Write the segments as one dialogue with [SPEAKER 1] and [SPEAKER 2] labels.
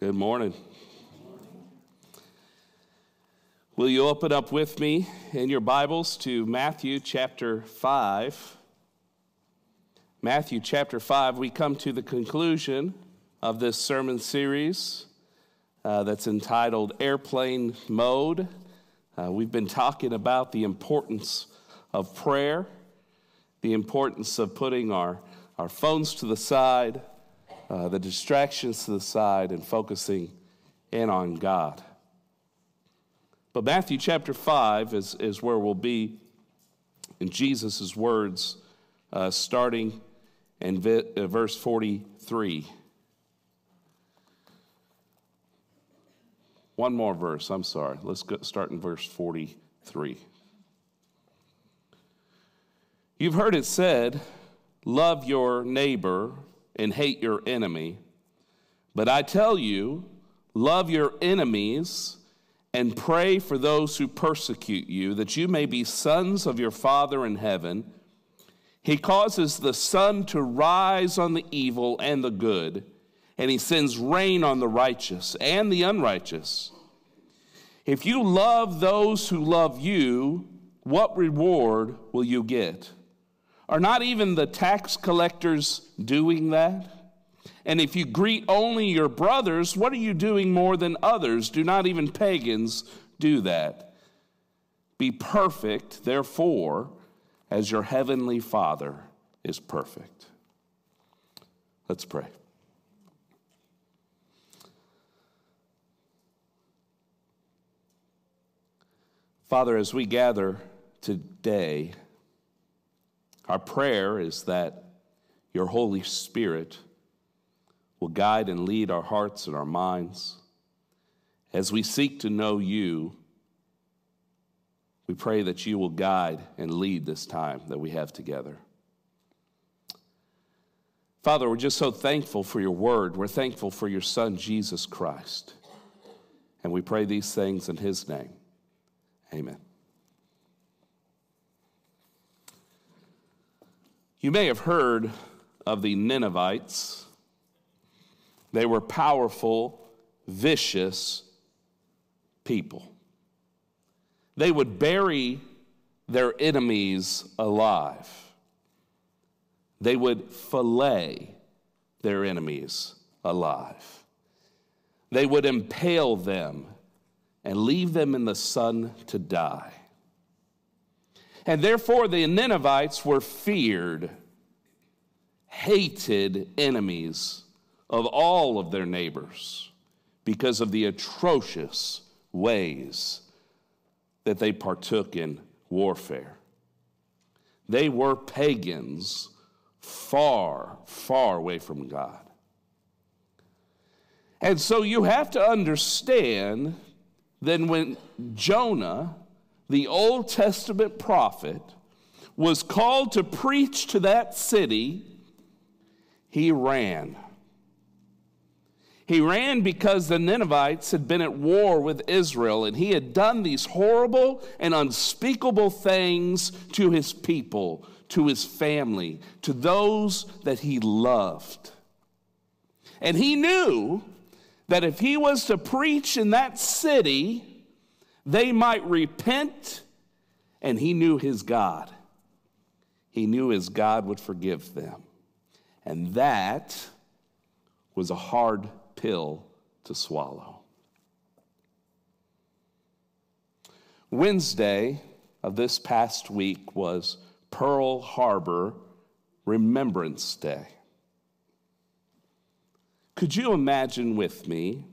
[SPEAKER 1] Good morning. Will you open up with me in your Bibles to Matthew chapter 5? Matthew chapter 5, we come to the conclusion of this sermon series uh, that's entitled Airplane Mode. Uh, we've been talking about the importance of prayer, the importance of putting our, our phones to the side, uh, the distractions to the side, and focusing in on God. But Matthew chapter 5 is, is where we'll be in Jesus' words, uh, starting in vi- uh, verse 43. One more verse, I'm sorry. Let's go, start in verse 43. You've heard it said, Love your neighbor and hate your enemy. But I tell you, love your enemies and pray for those who persecute you, that you may be sons of your Father in heaven. He causes the sun to rise on the evil and the good, and he sends rain on the righteous and the unrighteous. If you love those who love you, what reward will you get? Are not even the tax collectors doing that? And if you greet only your brothers, what are you doing more than others? Do not even pagans do that. Be perfect, therefore, as your heavenly Father is perfect. Let's pray. Father, as we gather today, our prayer is that your Holy Spirit will guide and lead our hearts and our minds. As we seek to know you, we pray that you will guide and lead this time that we have together. Father, we're just so thankful for your word. We're thankful for your son, Jesus Christ. And we pray these things in his name. Amen. You may have heard of the Ninevites. They were powerful, vicious people. They would bury their enemies alive. They would fillet their enemies alive. They would impale them and leave them in the sun to die. And therefore, the Ninevites were feared, hated enemies of all of their neighbors because of the atrocious ways that they partook in warfare. They were pagans far, far away from God. And so you have to understand that when Jonah, the Old Testament prophet, was called to preach to that city, he ran. He ran because the Ninevites had been at war with Israel and he had done these horrible and unspeakable things to his people, to his family, to those that he loved. And he knew that if he was to preach in that city, they might repent, and he knew his God. He knew his God would forgive them. And that was a hard pill to swallow. Wednesday of this past week was Pearl Harbor Remembrance Day. Could you imagine with me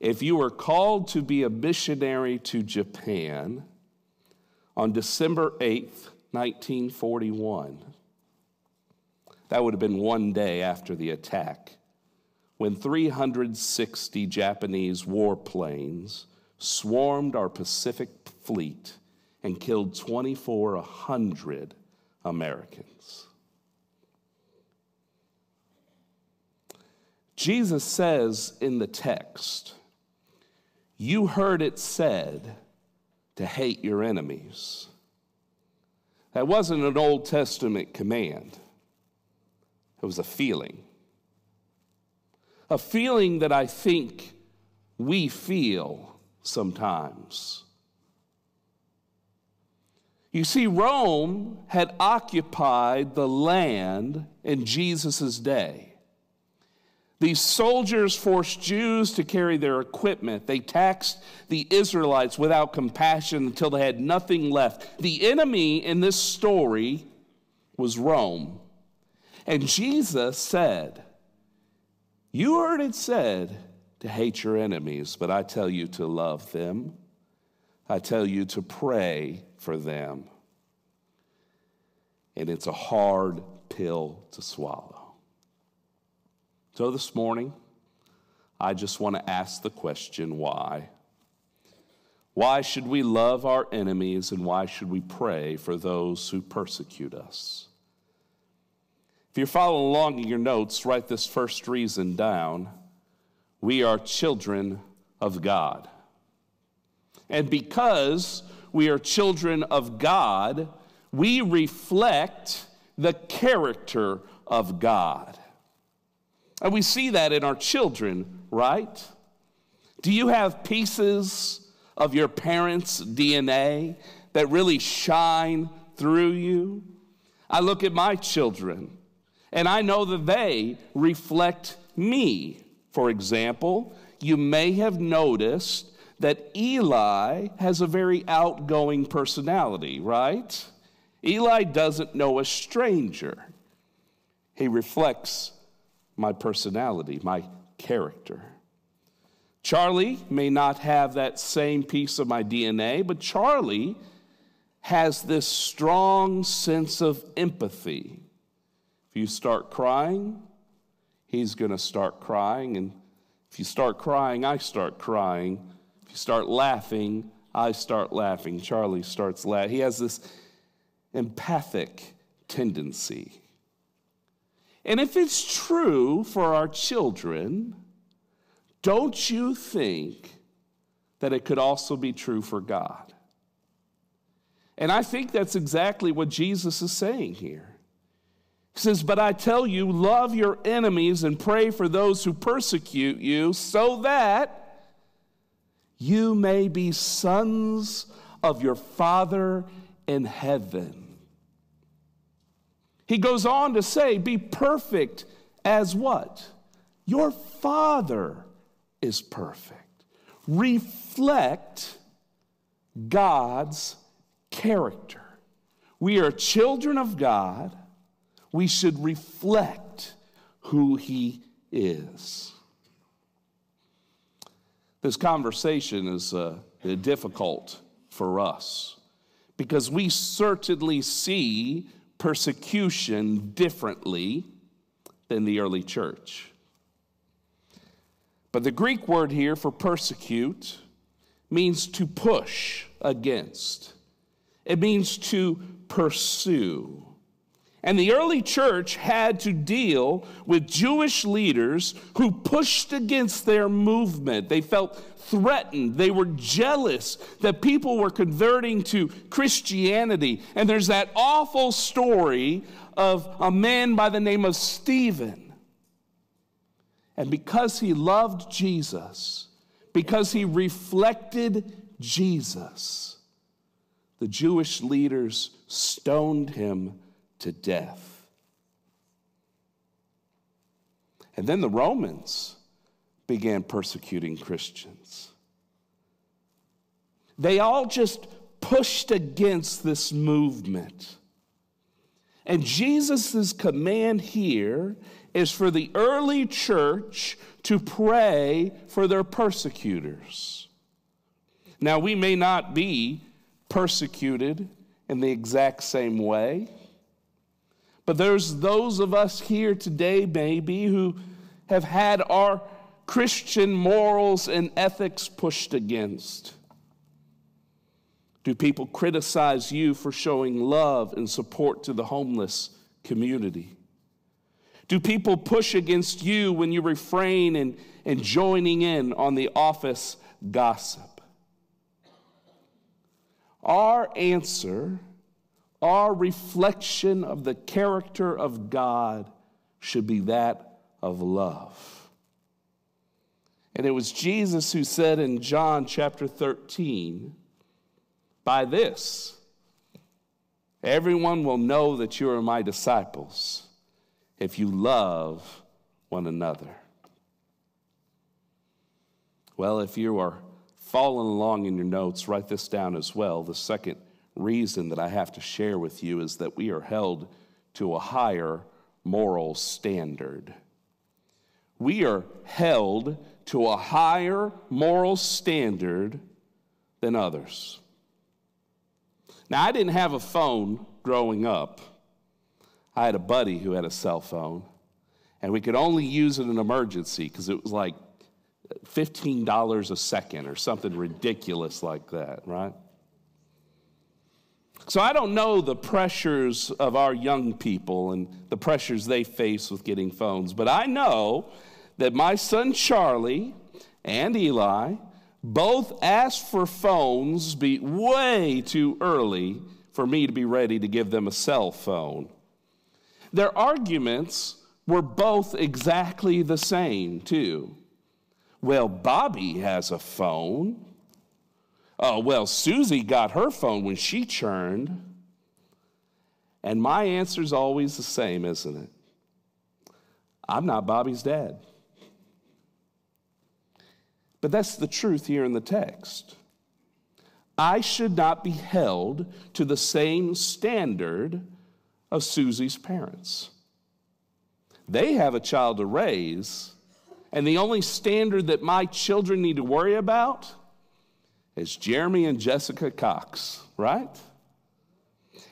[SPEAKER 1] if you were called to be a missionary to Japan on December 8th, 1941? That would have been one day after the attack when 360 Japanese warplanes swarmed our Pacific fleet and killed 2,400 Americans. Jesus says in the text, You heard it said to hate your enemies. That wasn't an Old Testament command, it was a feeling a feeling that I think we feel sometimes. You see, Rome had occupied the land in Jesus' day. These soldiers forced Jews to carry their equipment. They taxed the Israelites without compassion until they had nothing left. The enemy in this story was Rome. And Jesus said, You heard it said to hate your enemies, but I tell you to love them. I tell you to pray for them. And it's a hard pill to swallow. So this morning, I just want to ask the question why? Why should we love our enemies and why should we pray for those who persecute us? If you're following along in your notes, write this first reason down. We are children of God. And because we are children of God, we reflect the character of God. And we see that in our children, right? Do you have pieces of your parents' DNA that really shine through you? I look at my children and I know that they reflect me. For example, you may have noticed that Eli has a very outgoing personality, right? Eli doesn't know a stranger. He reflects my personality, my character. Charlie may not have that same piece of my DNA, but Charlie has this strong sense of empathy. If you start crying, he's going to start crying. And if you start crying, I start crying. If you start laughing, I start laughing. Charlie starts laughing. He has this empathic tendency. And if it's true for our children, don't you think that it could also be true for God? And I think that's exactly what Jesus is saying here. He says, But I tell you, love your enemies and pray for those who persecute you, so that you may be sons of your Father in heaven. He goes on to say, Be perfect as what? Your Father is perfect. Reflect God's character. We are children of God. We should reflect who He is. This conversation is uh, difficult for us because we certainly see persecution differently than the early church. But the Greek word here for persecute means to push against, it means to pursue. And the early church had to deal with Jewish leaders who pushed against their movement. They felt threatened. They were jealous that people were converting to Christianity. And there's that awful story of a man by the name of Stephen. And because he loved Jesus, because he reflected Jesus, the Jewish leaders stoned him to death. And then the Romans began persecuting Christians. They all just pushed against this movement. And Jesus' command here is for the early church to pray for their persecutors. Now, we may not be persecuted in the exact same way, but there's those of us here today, maybe, who have had our Christian morals and ethics pushed against. Do people criticize you for showing love and support to the homeless community? Do people push against you when you refrain and, and joining in on the office gossip? Our answer our reflection of the character of God should be that of love. And it was Jesus who said in John chapter 13, By this, everyone will know that you are my disciples if you love one another. Well, if you are following along in your notes, write this down as well. The second reason that I have to share with you is that we are held to a higher moral standard. We are held to a higher moral standard than others. Now, I didn't have a phone growing up. I had a buddy who had a cell phone, and we could only use it in an emergency because it was like $15 a second or something ridiculous like that, right? So I don't know the pressures of our young people and the pressures they face with getting phones, but I know that my son Charlie and Eli both asked for phones be way too early for me to be ready to give them a cell phone. Their arguments were both exactly the same, too. Well, Bobby has a phone. Oh, well, Susie got her phone when she churned. And my answer is always the same, isn't it? I'm not Bobby's dad. But that's the truth here in the text. I should not be held to the same standard of Susie's parents. They have a child to raise, and the only standard that my children need to worry about is Jeremy and Jessica Cox, right?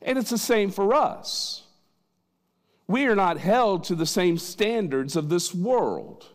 [SPEAKER 1] And it's the same for us. We are not held to the same standards of this world.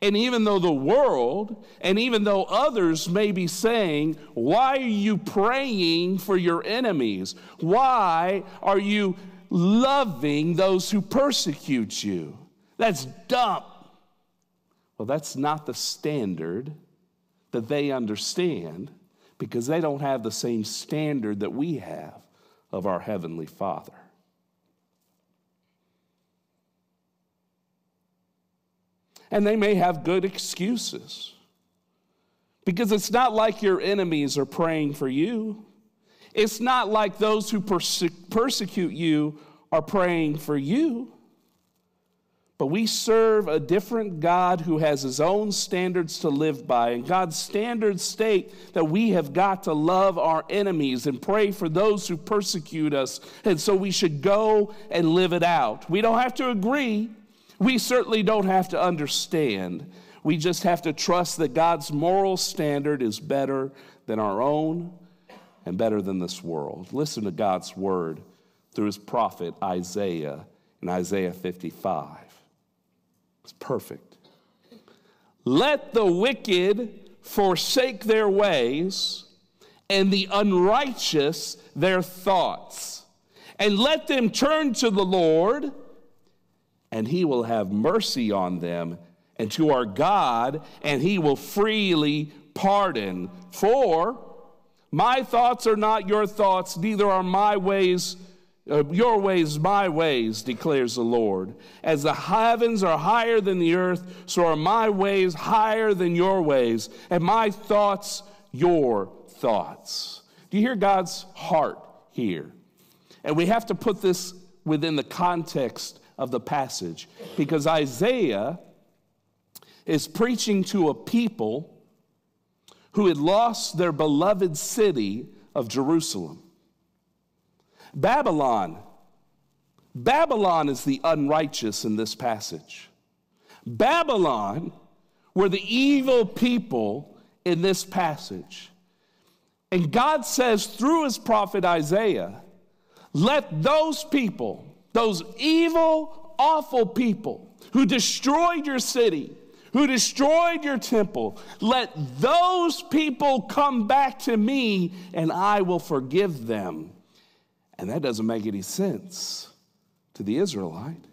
[SPEAKER 1] And even though the world, and even though others may be saying, Why are you praying for your enemies? Why are you loving those who persecute you? That's dumb. Well, that's not the standard that they understand because they don't have the same standard that we have of our Heavenly Father. And they may have good excuses because it's not like your enemies are praying for you. It's not like those who perse- persecute you are praying for you. But we serve a different God who has his own standards to live by. And God's standards state that we have got to love our enemies and pray for those who persecute us. And so we should go and live it out. We don't have to agree, we certainly don't have to understand. We just have to trust that God's moral standard is better than our own and better than this world. Listen to God's word through his prophet Isaiah in Isaiah 55. It's perfect. Let the wicked forsake their ways, and the unrighteous their thoughts. And let them turn to the Lord, and he will have mercy on them, and to our God, and he will freely pardon. For my thoughts are not your thoughts, neither are my ways Uh, your ways, my ways, declares the Lord. As the heavens are higher than the earth, so are my ways higher than your ways, and my thoughts your thoughts. Do you hear God's heart here? And we have to put this within the context of the passage because Isaiah is preaching to a people who had lost their beloved city of Jerusalem. Babylon. Babylon is the unrighteous in this passage. Babylon were the evil people in this passage. And God says through his prophet Isaiah, let those people, those evil, awful people who destroyed your city, who destroyed your temple, let those people come back to me and I will forgive them. And that doesn't make any sense to the Israelite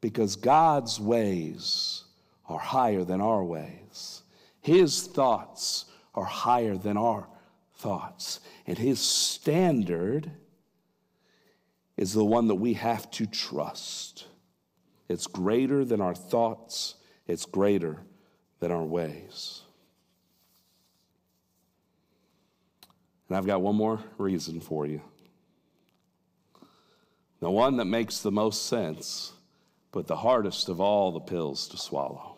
[SPEAKER 1] because God's ways are higher than our ways. His thoughts are higher than our thoughts. And His standard is the one that we have to trust. It's greater than our thoughts, it's greater than our ways. And I've got one more reason for you. The one that makes the most sense, but the hardest of all the pills to swallow.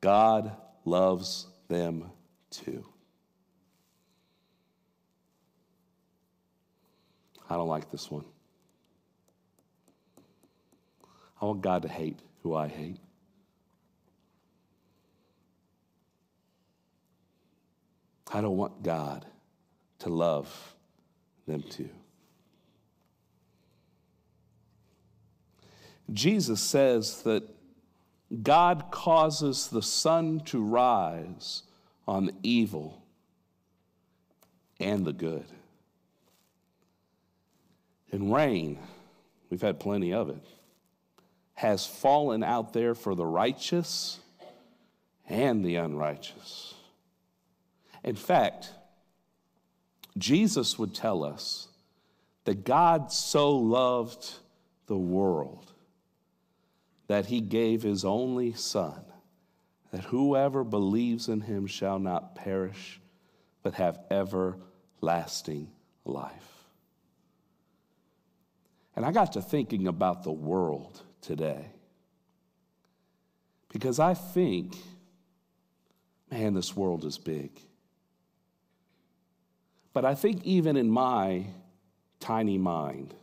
[SPEAKER 1] God loves them too. I don't like this one. I want God to hate who I hate. I don't want God to love them too. Jesus says that God causes the sun to rise on the evil and the good. And rain, we've had plenty of it, has fallen out there for the righteous and the unrighteous. In fact, Jesus would tell us that God so loved the world that he gave his only Son, that whoever believes in him shall not perish, but have everlasting life. And I got to thinking about the world today because I think, man, this world is big. But I think even in my tiny mind,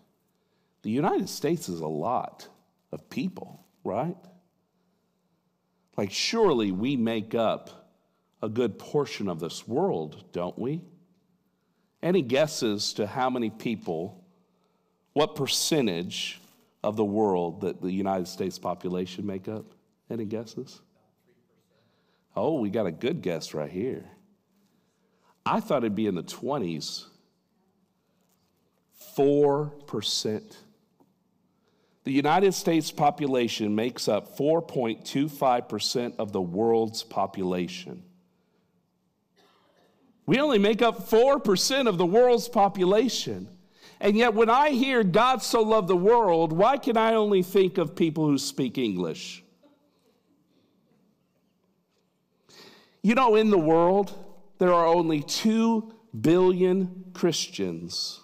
[SPEAKER 1] the United States is a lot of people, right? Like, surely we make up a good portion of this world, don't we? Any guesses to how many people, what percentage of the world that the United States population make up? Any guesses? Oh, we got a good guess right here. I thought it'd be in the 20s. 4%. The United States population makes up 4.25% of the world's population. We only make up 4% of the world's population. And yet, when I hear God so loved the world, why can I only think of people who speak English? You know, in the world, there are only 2 billion Christians.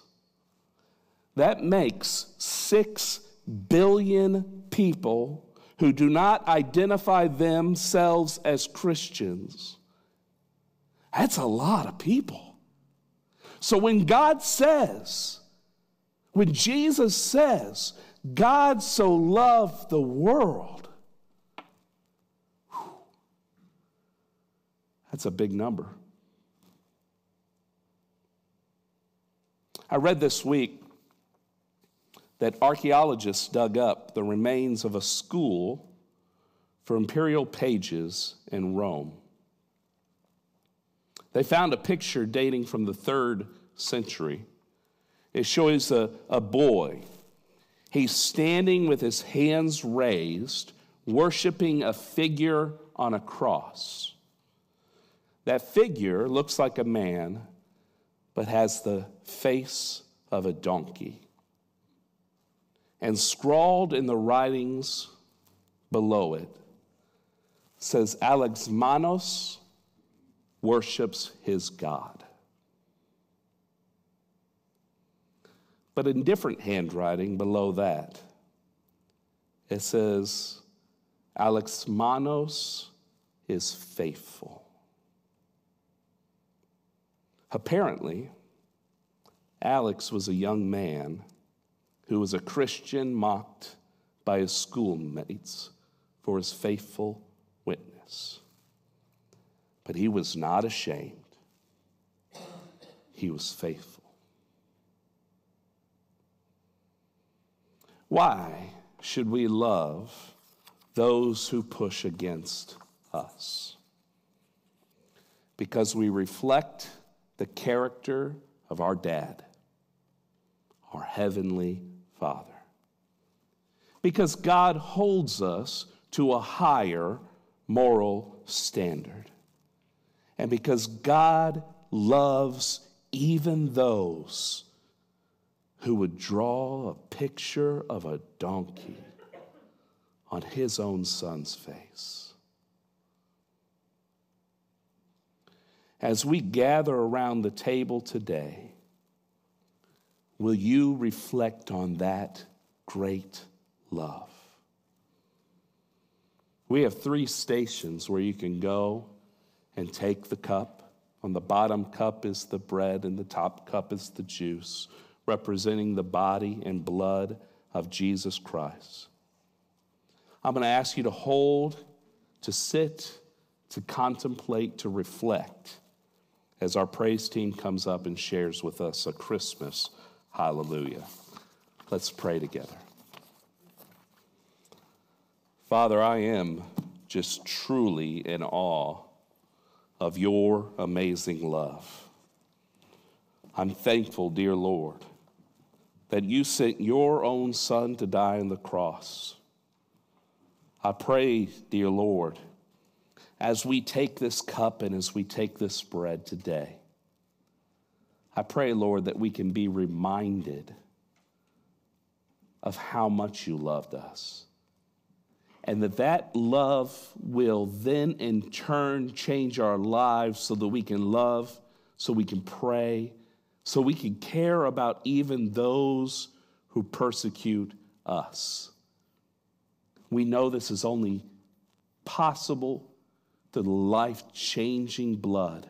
[SPEAKER 1] That makes 6 billion people who do not identify themselves as Christians. That's a lot of people. So when God says, when Jesus says, God so loved the world, whew, that's a big number. I read this week that archaeologists dug up the remains of a school for imperial pages in Rome. They found a picture dating from the third century. It shows a, a boy. He's standing with his hands raised, worshiping a figure on a cross. That figure looks like a man but has the face of a donkey. And scrawled in the writings below it says, Alexamenos worships his God. But in different handwriting below that, it says, Alexamenos is faithful. Apparently, Alex was a young man who was a Christian mocked by his schoolmates for his faithful witness. But he was not ashamed, he was faithful. Why should we love those who push against us? Because we reflect the character of our dad, our heavenly Father. Because God holds us to a higher moral standard. And because God loves even those who would draw a picture of a donkey on his own son's face. As we gather around the table today, will you reflect on that great love? We have three stations where you can go and take the cup. On the bottom cup is the bread, and the top cup is the juice, representing the body and blood of Jesus Christ. I'm going to ask you to hold, to sit, to contemplate, to reflect as our praise team comes up and shares with us a Christmas hallelujah. Let's pray together. Father, I am just truly in awe of your amazing love. I'm thankful, dear Lord, that you sent your own Son to die on the cross. I pray, dear Lord, as we take this cup and as we take this bread today, I pray, Lord, that we can be reminded of how much you loved us. And that that love will then in turn change our lives so that we can love, so we can pray, so we can care about even those who persecute us. We know this is only possible through the life changing blood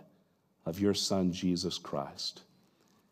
[SPEAKER 1] of your Son, Jesus Christ.